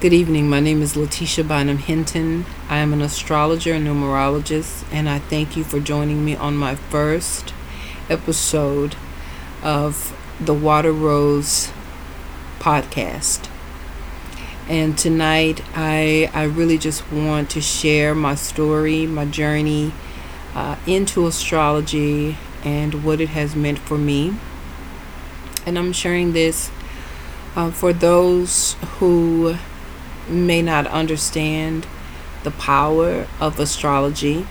Good evening. My name is Letitia Bynum Hinton. I am an astrologer and numerologist, and I thank you for joining me on my first episode of the Water Rose podcast. And tonight, I, I really just want to share my story, my journey uh, into astrology, and what it has meant for me. And I'm sharing this uh, for those who may not understand the power of astrology,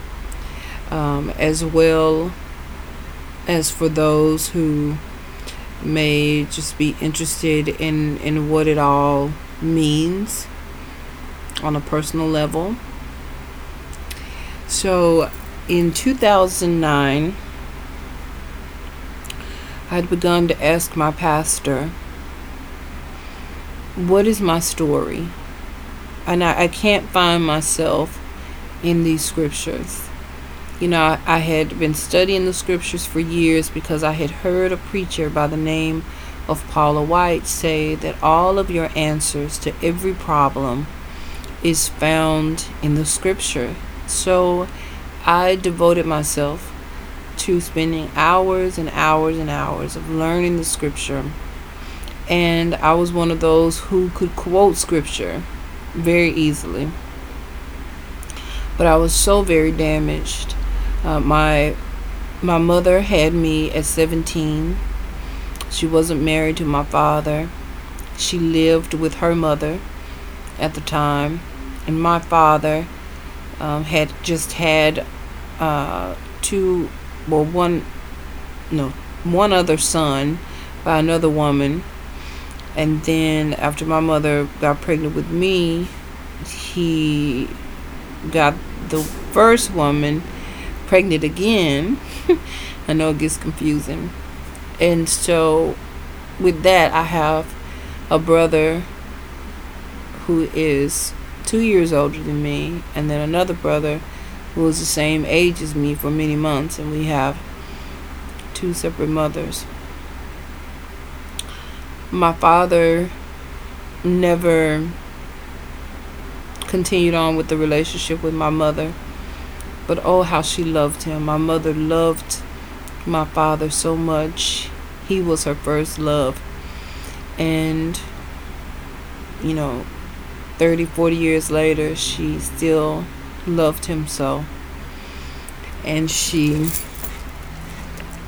um, as well as for those who may just be interested in, in what it all means on a personal level. So in 2009, I had begun to ask my pastor, What is my story? And I, I can't find myself in these scriptures. You know, I, I had been studying the scriptures for years because I had heard a preacher by the name of Paula White say that all of your answers to every problem is found in the scripture. So I devoted myself to spending hours and hours and hours of learning the scripture. And I was one of those who could quote scripture very easily. But I was so very damaged. Uh, my my mother had me at 17 she wasn't married to my father. She lived with her mother at the time. And my father um, had just had uh, two, well, one, no, one other son by another woman. And then after my mother got pregnant with me, he got the first woman pregnant again. I know it gets confusing. And so, with that, I have a brother who is two years older than me, and then another brother who is the same age as me for many months, and we have two separate mothers. My father never continued on with the relationship with my mother, but oh, how she loved him. My mother loved my father so much. He was her first love. And, you know, 30, 40 years later, she still loved him so. And she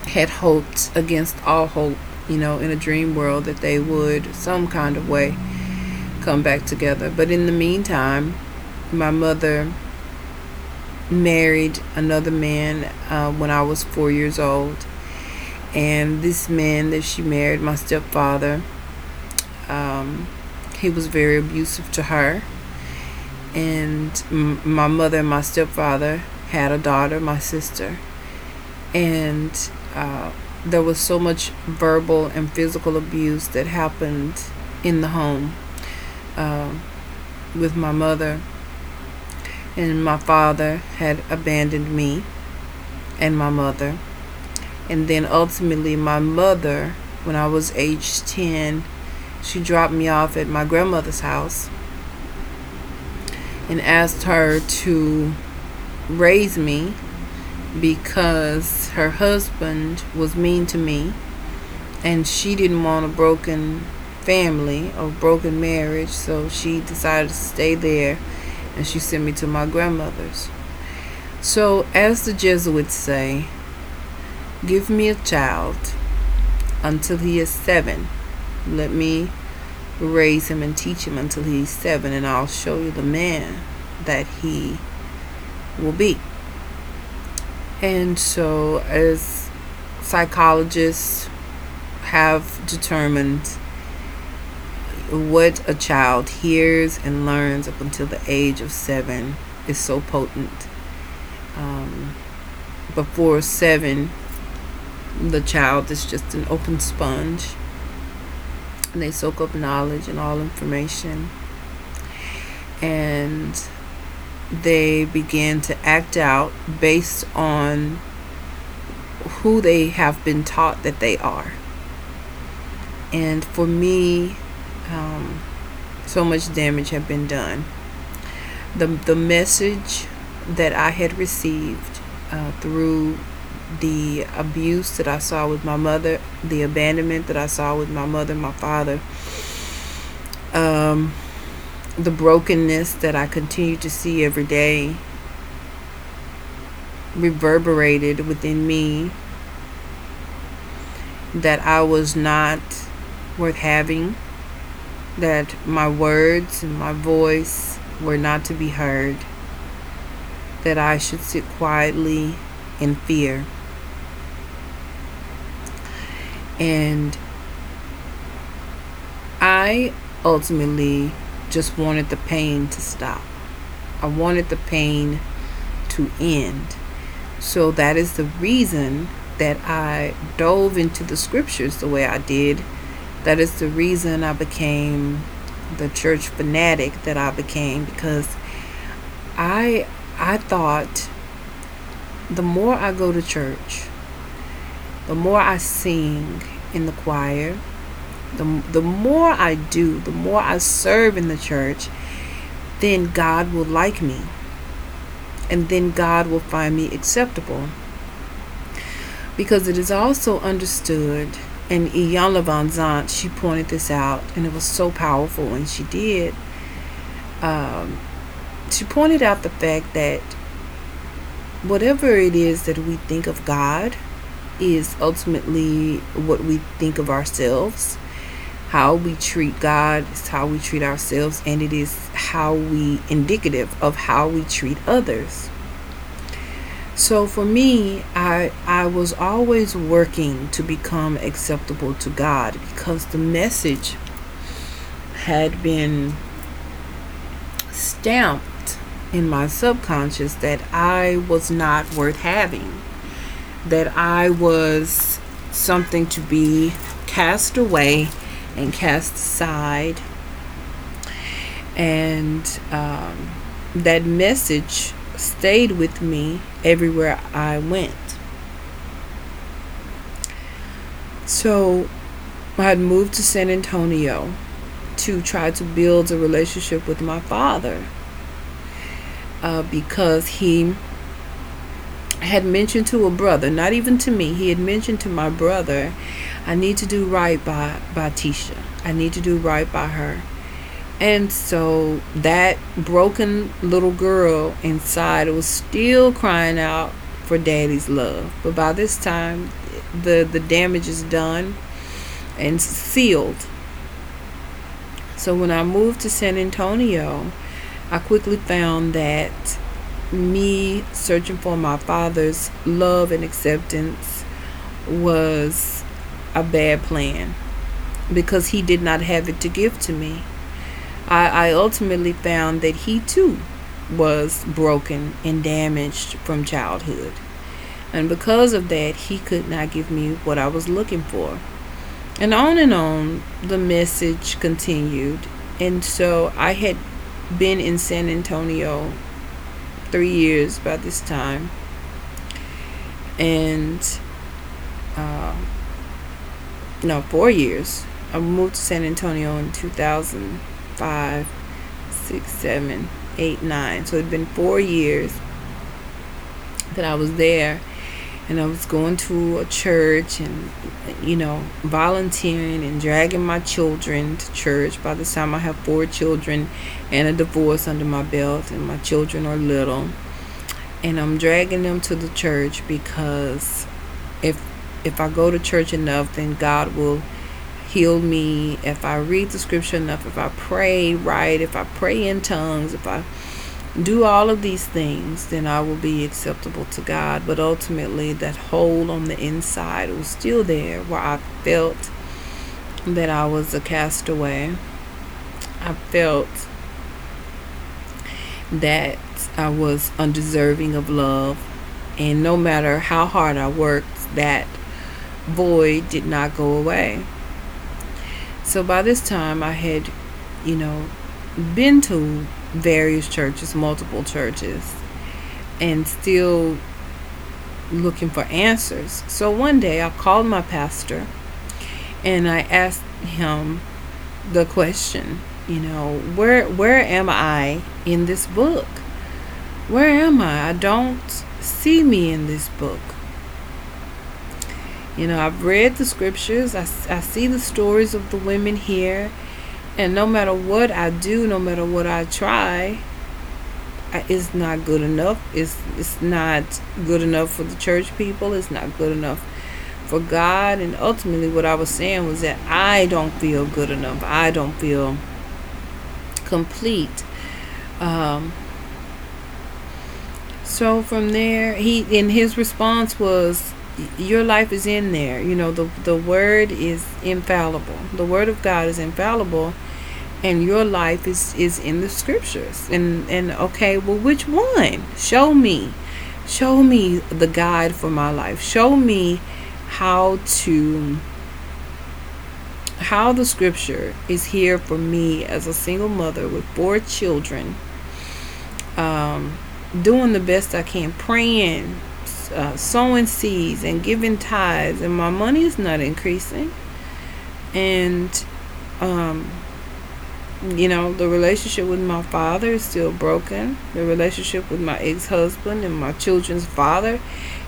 had hoped against all hope, you know, in a dream world that they would, some kind of way, come back together. But in the meantime, my mother married another man uh, when I was four years old. And this man that she married, my stepfather, um, he was very abusive to her. And m- my mother and my stepfather had a daughter, my sister. And uh, there was so much verbal and physical abuse that happened in the home uh, with my mother and my father had abandoned me and my mother. And then ultimately, my mother, when I was age 10, she dropped me off at my grandmother's house and asked her to raise me because her husband was mean to me and she didn't want a broken family or broken marriage, so she decided to stay there and she sent me to my grandmother's. So, as the Jesuits say, give me a child until he is seven. Let me raise him and teach him until he's seven, and I'll show you the man that he will be. And so, as psychologists have determined what a child hears and learns up until the age of seven is so potent. Um, before seven, the child is just an open sponge and they soak up knowledge and all information and they begin to act out based on who they have been taught that they are. And for me, um, so much damage had been done. The, the message that I had received uh, through the abuse that I saw with my mother, the abandonment that I saw with my mother, my father, um, the brokenness that I continue to see every day reverberated within me that I was not worth having, that my words and my voice were not to be heard, that I should sit quietly in fear. And I ultimately just wanted the pain to stop. I wanted the pain to end. So that is the reason that I dove into the scriptures the way I did. That is the reason I became the church fanatic that I became because I I thought the more I go to church, the more I sing in the choir, the, the more I do, the more I serve in the church, then God will like me. And then God will find me acceptable. Because it is also understood, and Iyanla Vanzant, she pointed this out, and it was so powerful when she did. Um, she pointed out the fact that whatever it is that we think of God is ultimately what we think of ourselves. How we treat God is how we treat ourselves, and it is how we indicative of how we treat others. So for me, I I was always working to become acceptable to God because the message had been stamped in my subconscious that I was not worth having, that I was something to be cast away and cast aside. And um, that message stayed with me everywhere I went. So I had moved to San Antonio to try to build a relationship with my father uh, because he had mentioned to a brother, not even to me, he had mentioned to my brother I need to do right by by Tisha. I need to do right by her. And so that broken little girl inside was still crying out for daddy's love. But by this time the the damage is done and sealed. So when I moved to San Antonio, I quickly found that me searching for my father's love and acceptance was a bad plan because he did not have it to give to me. I, I ultimately found that he too was broken and damaged from childhood. And because of that, he could not give me what I was looking for. And on and on, the message continued. And so I had been in San Antonio three years by this time. And uh, no, four years. I moved to San Antonio in 2005, 6, 7, 8, 9. So it had been four years that I was there. And I was going to a church and, you know, volunteering and dragging my children to church. By the time I have four children and a divorce under my belt, and my children are little. And I'm dragging them to the church because if if I go to church enough, then God will heal me. If I read the scripture enough, if I pray right, if I pray in tongues, if I do all of these things, then I will be acceptable to God. But ultimately, that hole on the inside was still there where I felt that I was a castaway. I felt that I was undeserving of love. And no matter how hard I worked, that void did not go away. So by this time, I had, you know, been to various churches, multiple churches, and still looking for answers. So one day I called my pastor and I asked him the question You know, where where am I in this book? Where am I? I don't see me in this book. You know, I've read the scriptures, I, I see the stories of the women here, and no matter what I do, no matter what I try, it's not good enough. It's it's not good enough for the church people. It's not good enough for God. And ultimately, what I was saying was that I don't feel good enough. I don't feel complete. Um, so from there, he and his response was, "Your life is in there. You know the the word is infallible. The word of God is infallible." and your life is is in the scriptures and and okay well which one show me show me the guide for my life show me how to how the scripture is here for me as a single mother with four children um, doing the best i can praying uh, sowing seeds and giving tithes and my money is not increasing and um, you know, the relationship with my father is still broken. The relationship with my ex husband and my children's father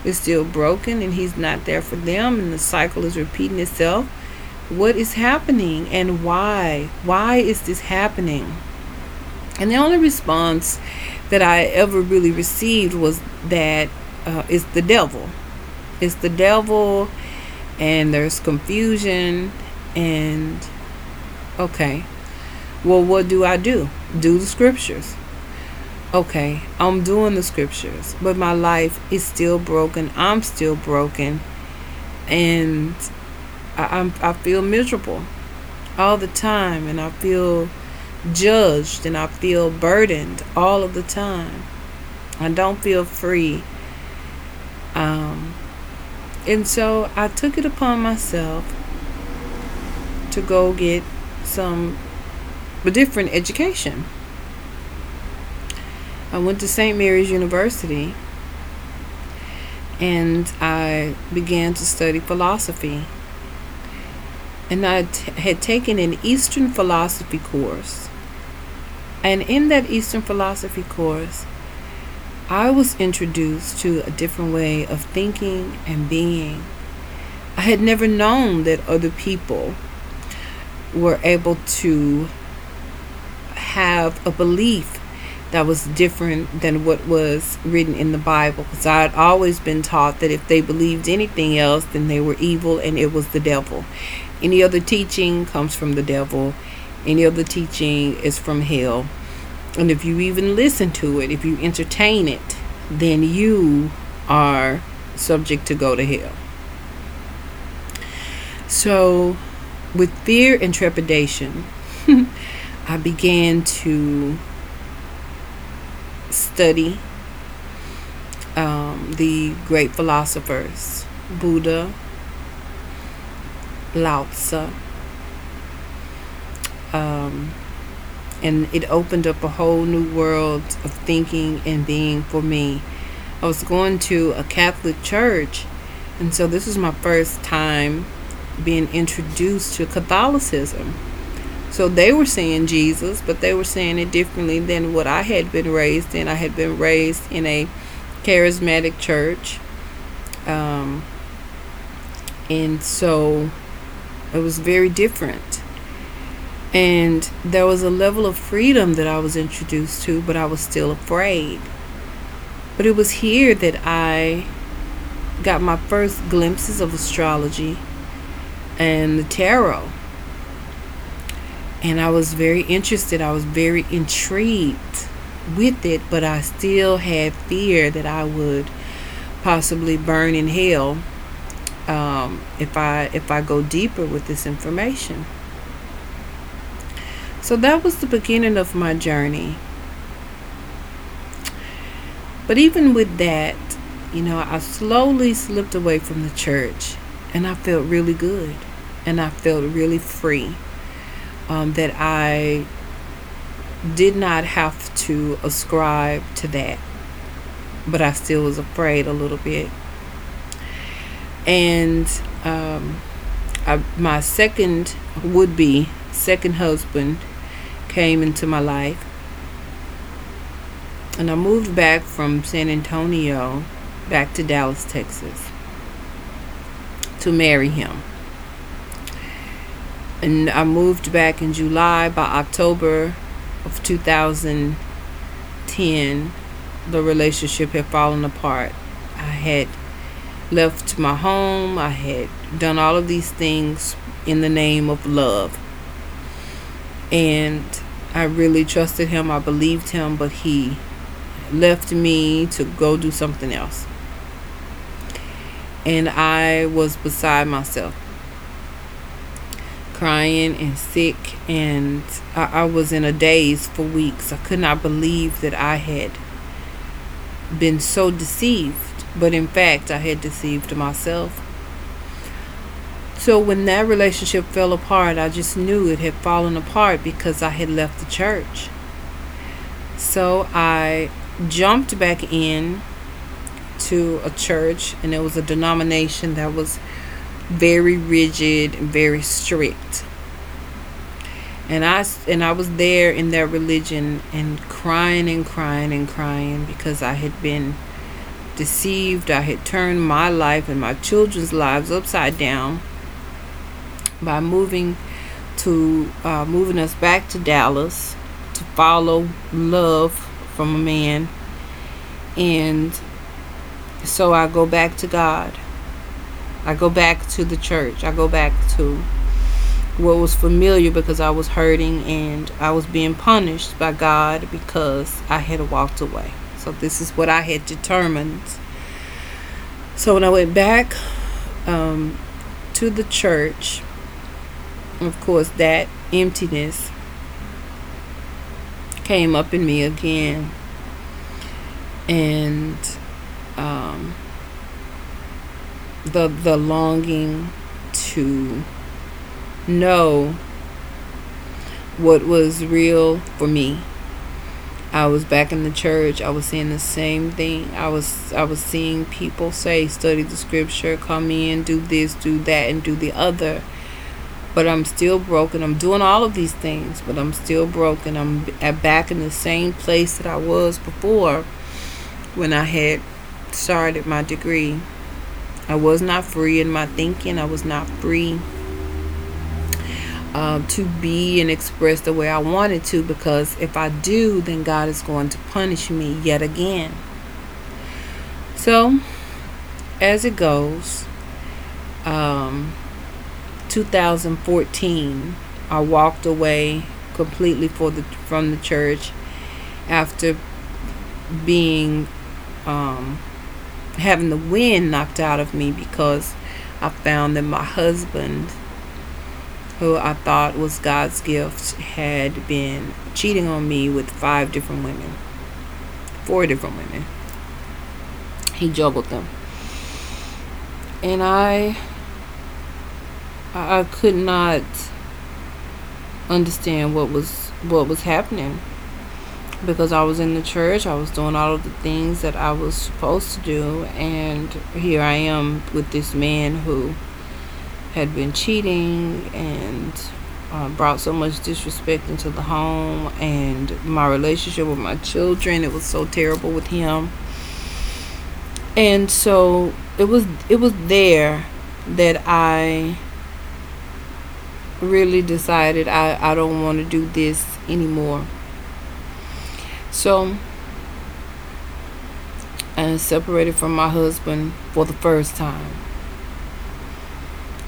is still broken, and he's not there for them, and the cycle is repeating itself. What is happening and why? Why is this happening? And the only response that I ever really received was that uh, it's the devil. It's the devil, and there's confusion, and okay well, what do I do? Do the scriptures. Okay, I'm doing the scriptures, but my life is still broken. I'm still broken. And I, I'm, I feel miserable all the time, and I feel judged, and I feel burdened all of the time. I don't feel free. And so I took it upon myself to go get some different education. I went to St. Mary's University and I began to study philosophy. And I t- had taken an Eastern philosophy course. And in that Eastern philosophy course, I was introduced to a different way of thinking and being. I had never known that other people were able to have a belief that was different than what was written in the Bible. Because I had always been taught that if they believed anything else, then they were evil and it was the devil. Any other teaching comes from the devil, any other teaching is from hell. And if you even listen to it, if you entertain it, then you are subject to go to hell. So, with fear and trepidation, I began to study um, the great philosophers Buddha, Lao Tzu, um, and it opened up a whole new world of thinking and being for me. I was going to a Catholic church, and so this was my first time being introduced to Catholicism. So they were saying Jesus, but they were saying it differently than what I had been raised in. I had been raised in a charismatic church. Um, and so it was very different. And there was a level of freedom that I was introduced to, but I was still afraid. But it was here that I got my first glimpses of astrology and the tarot and I was very interested. I was very intrigued with it, but I still had fear that I would possibly burn in hell um, if I if I go deeper with this information. So that was the beginning of my journey. But even with that, you know, I slowly slipped away from the church and I felt really good and I felt really free um, that I did not have to ascribe to that, but I still was afraid a little bit. And um, I, my second would be second husband came into my life. And I moved back from San Antonio back to Dallas, Texas to marry him. And I moved back in July. By October of 2010, the relationship had fallen apart. I had left my home, I had done all of these things in the name of love. And I really trusted him, I believed him, but he left me to go do something else. And I was beside myself, crying and sick, and I, I was in a daze for weeks. I could not believe that I had been so deceived, but in fact, I had deceived myself. So when that relationship fell apart, I just knew it had fallen apart because I had left the church. So I jumped back in to a church and it was a denomination that was very rigid and very strict. And I and I was there in that religion and crying and crying and crying because I had been deceived. I had turned my life and my children's lives upside down by moving to uh, moving us back to Dallas to follow love from a man. And so I go back to God. I go back to the church. I go back to what was familiar because I was hurting and I was being punished by God because I had walked away. So this is what I had determined. So when I went back um, to the church of course, that emptiness came up in me again. And um, the the longing to know what was real for me. I was back in the church. I was seeing the same thing. I was I was seeing people say, study the scripture, come in, do this, do that, and do the other but I'm still broken. I'm doing all of these things, but I'm still broken. I'm back in the same place that I was before when I had started my degree. I was not free in my thinking. I was not free uh, to be and express the way I wanted to because if I do, then God is going to punish me yet again. So, as it goes, um, 2014, I walked away completely for the from the church after being um, having the wind knocked out of me because I found that my husband, who I thought was God's gift, had been cheating on me with five different women, four different women. He juggled them. And I I, could not understand what was what was happening because I was in the church, I was doing all of the things that I was supposed to do, and here I am with this man who had been cheating and uh, brought so much disrespect into the home, and my relationship with my children. It was so terrible with him, and so it was it was there that I really decided I, I don't want to do this anymore. So I separated from my husband for the first time.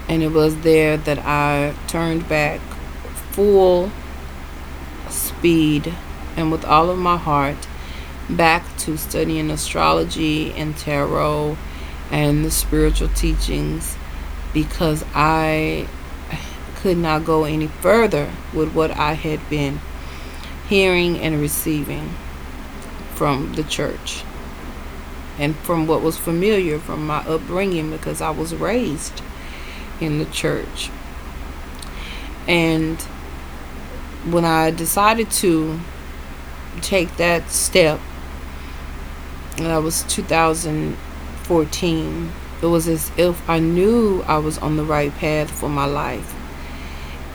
And it was there that I turned back full speed and with all of my heart back to studying astrology and tarot and the spiritual teachings because I could not go any further with what I had been hearing and receiving from the church and from what was familiar from my upbringing because I was raised in the church. And when I decided to take that step, and that was 2014, it was as if I knew I was on the right path for my life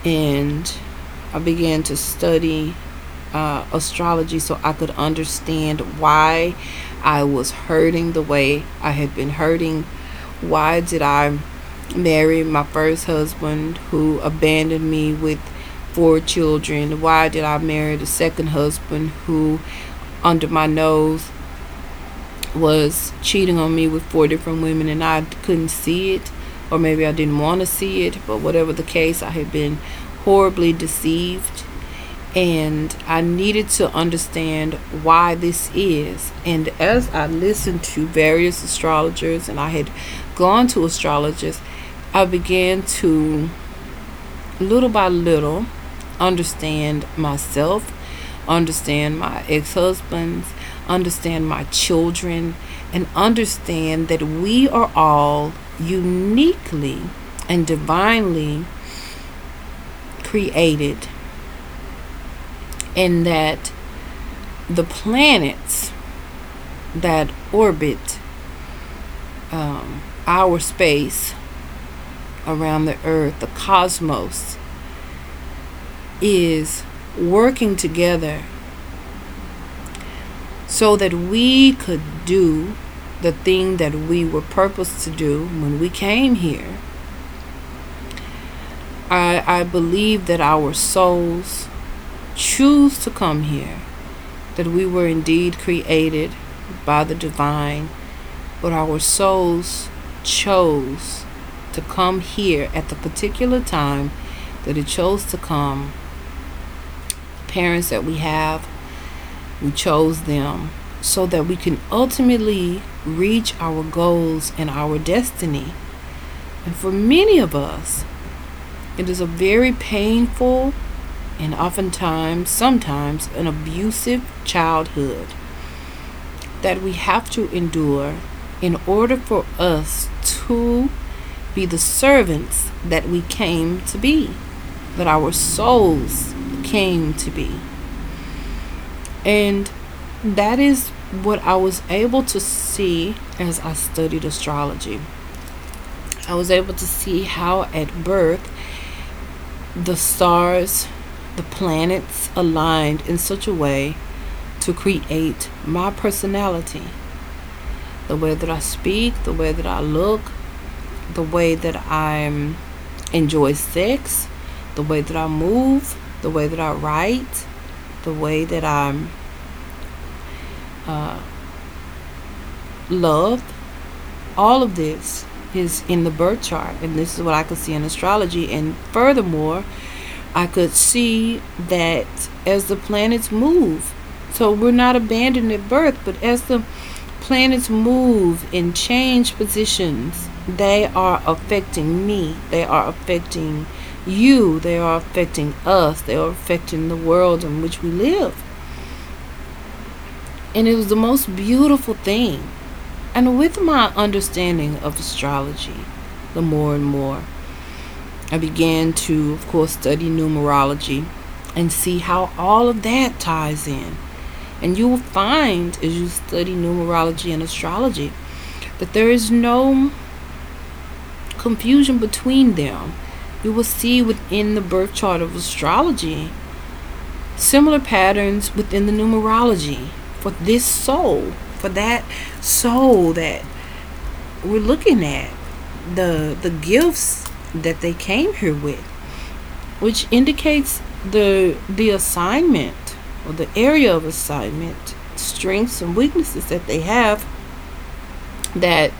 and I began to study uh, astrology so I could understand why I was hurting the way I had been hurting. Why did I marry my first husband who abandoned me with four children? Why did I marry the second husband who, under my nose, was cheating on me with four different women and I couldn't see it? Or maybe I didn't want to see it, but whatever the case, I had been horribly deceived and I needed to understand why this is. And as I listened to various astrologers and I had gone to astrologers, I began to little by little understand myself, understand my ex husbands, understand my children, and understand that we are all uniquely and divinely created and that the planets that orbit um, our space around the earth, the cosmos, is working together so that we could do the thing that we were purposed to do when we came here. I, I believe that our souls choose to come here, that we were indeed created by the divine, but our souls chose to come here at the particular time that it chose to come. The parents that we have, we chose them so that we can ultimately reach our goals and our destiny. And for many of us, it is a very painful and oftentimes, sometimes, an abusive childhood that we have to endure in order for us to be the servants that we came to be, that our souls came to be. And that is what I was able to see as I studied astrology. I was able to see how at birth the stars the planets aligned in such a way to create my personality. The way that I speak, the way that I look, the way that I um, enjoy sex, the way that I move, the way that I write, the way that I um, uh, love. All of this is in the birth chart, and this is what I could see in astrology. And furthermore, I could see that as the planets move, so we're not abandoned at birth, but as the planets move and change positions, they are affecting me, they are affecting you, they are affecting us, they are affecting the world in which we live. And it was the most beautiful thing. And with my understanding of astrology, the more and more, I began to, of course, study numerology and see how all of that ties in. And you will find as you study numerology and astrology that there is no confusion between them. You will see within the birth chart of astrology similar patterns within the numerology for this soul, for that soul that we're looking at. The the gifts that they came here with, which indicates the the assignment or the area of assignment, strengths and weaknesses that they have that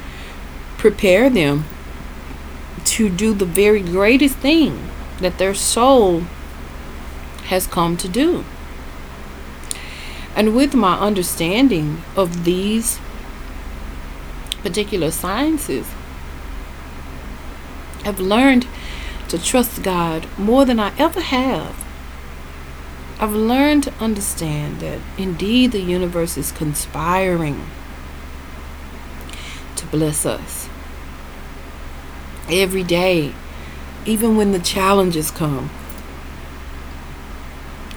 prepare them to do the very greatest thing that their soul has come to do. And with my understanding of these particular sciences, I've learned to trust God more than I ever have. I've learned to understand that indeed the universe is conspiring to bless us. Every day, even when the challenges come,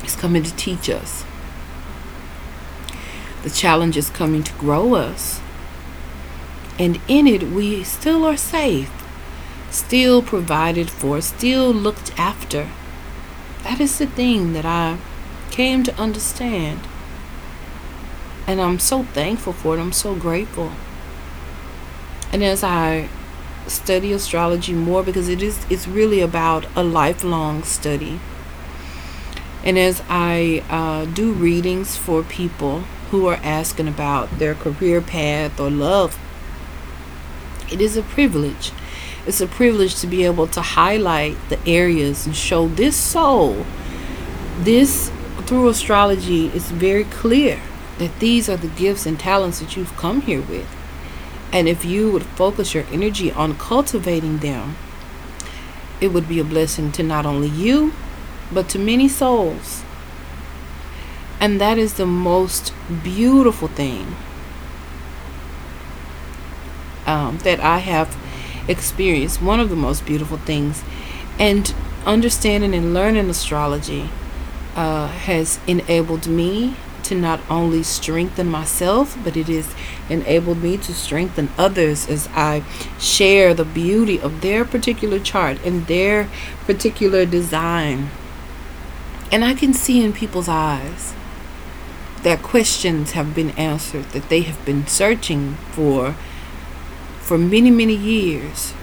it's coming to teach us. The challenge is coming to grow us. And in it, we still are safe still provided for, still looked after. That is the thing that I came to understand. And I'm so thankful for it. I'm so grateful. And as I study astrology more because it is it's really about a lifelong study. And as I uh, do readings for people who are asking about their career path or love, it is a privilege. It's a privilege to be able to highlight the areas and show this soul, this through astrology, it's very clear that these are the gifts and talents that you've come here with. And if you would focus your energy on cultivating them, it would be a blessing to not only you, but to many souls. And that is the most beautiful thing um, that I have experienced. One of the most beautiful things. And understanding and learning astrology uh, has enabled me to not only strengthen myself, but it has enabled me to strengthen others as I share the beauty of their particular chart and their particular design. And I can see in people's eyes that questions have been answered that they have been searching for for many, many years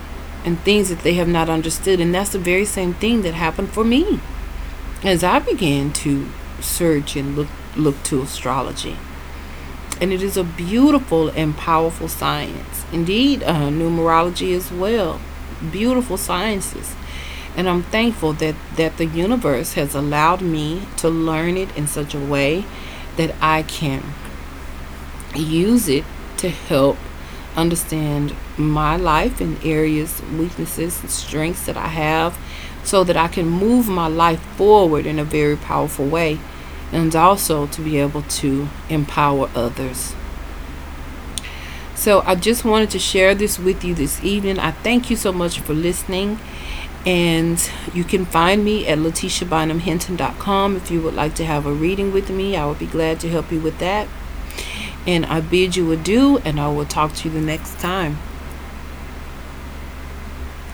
and things that they have not understood. And that's the very same thing that happened for me as I began to search and look look to astrology. And it is a beautiful and powerful science. Indeed, uh, numerology as well. Beautiful sciences. And I'm thankful that, that the universe has allowed me to learn it in such a way that I can use it to help understand my life and areas, weaknesses, and strengths that I have so that I can move my life forward in a very powerful way and also to be able to empower others. So I just wanted to share this with you this evening. I thank you so much for listening. And you can find me at letitiabynumhinton.com if you would like to have a reading with me. I would be glad to help you with that. And I bid you adieu, and I will talk to you the next time.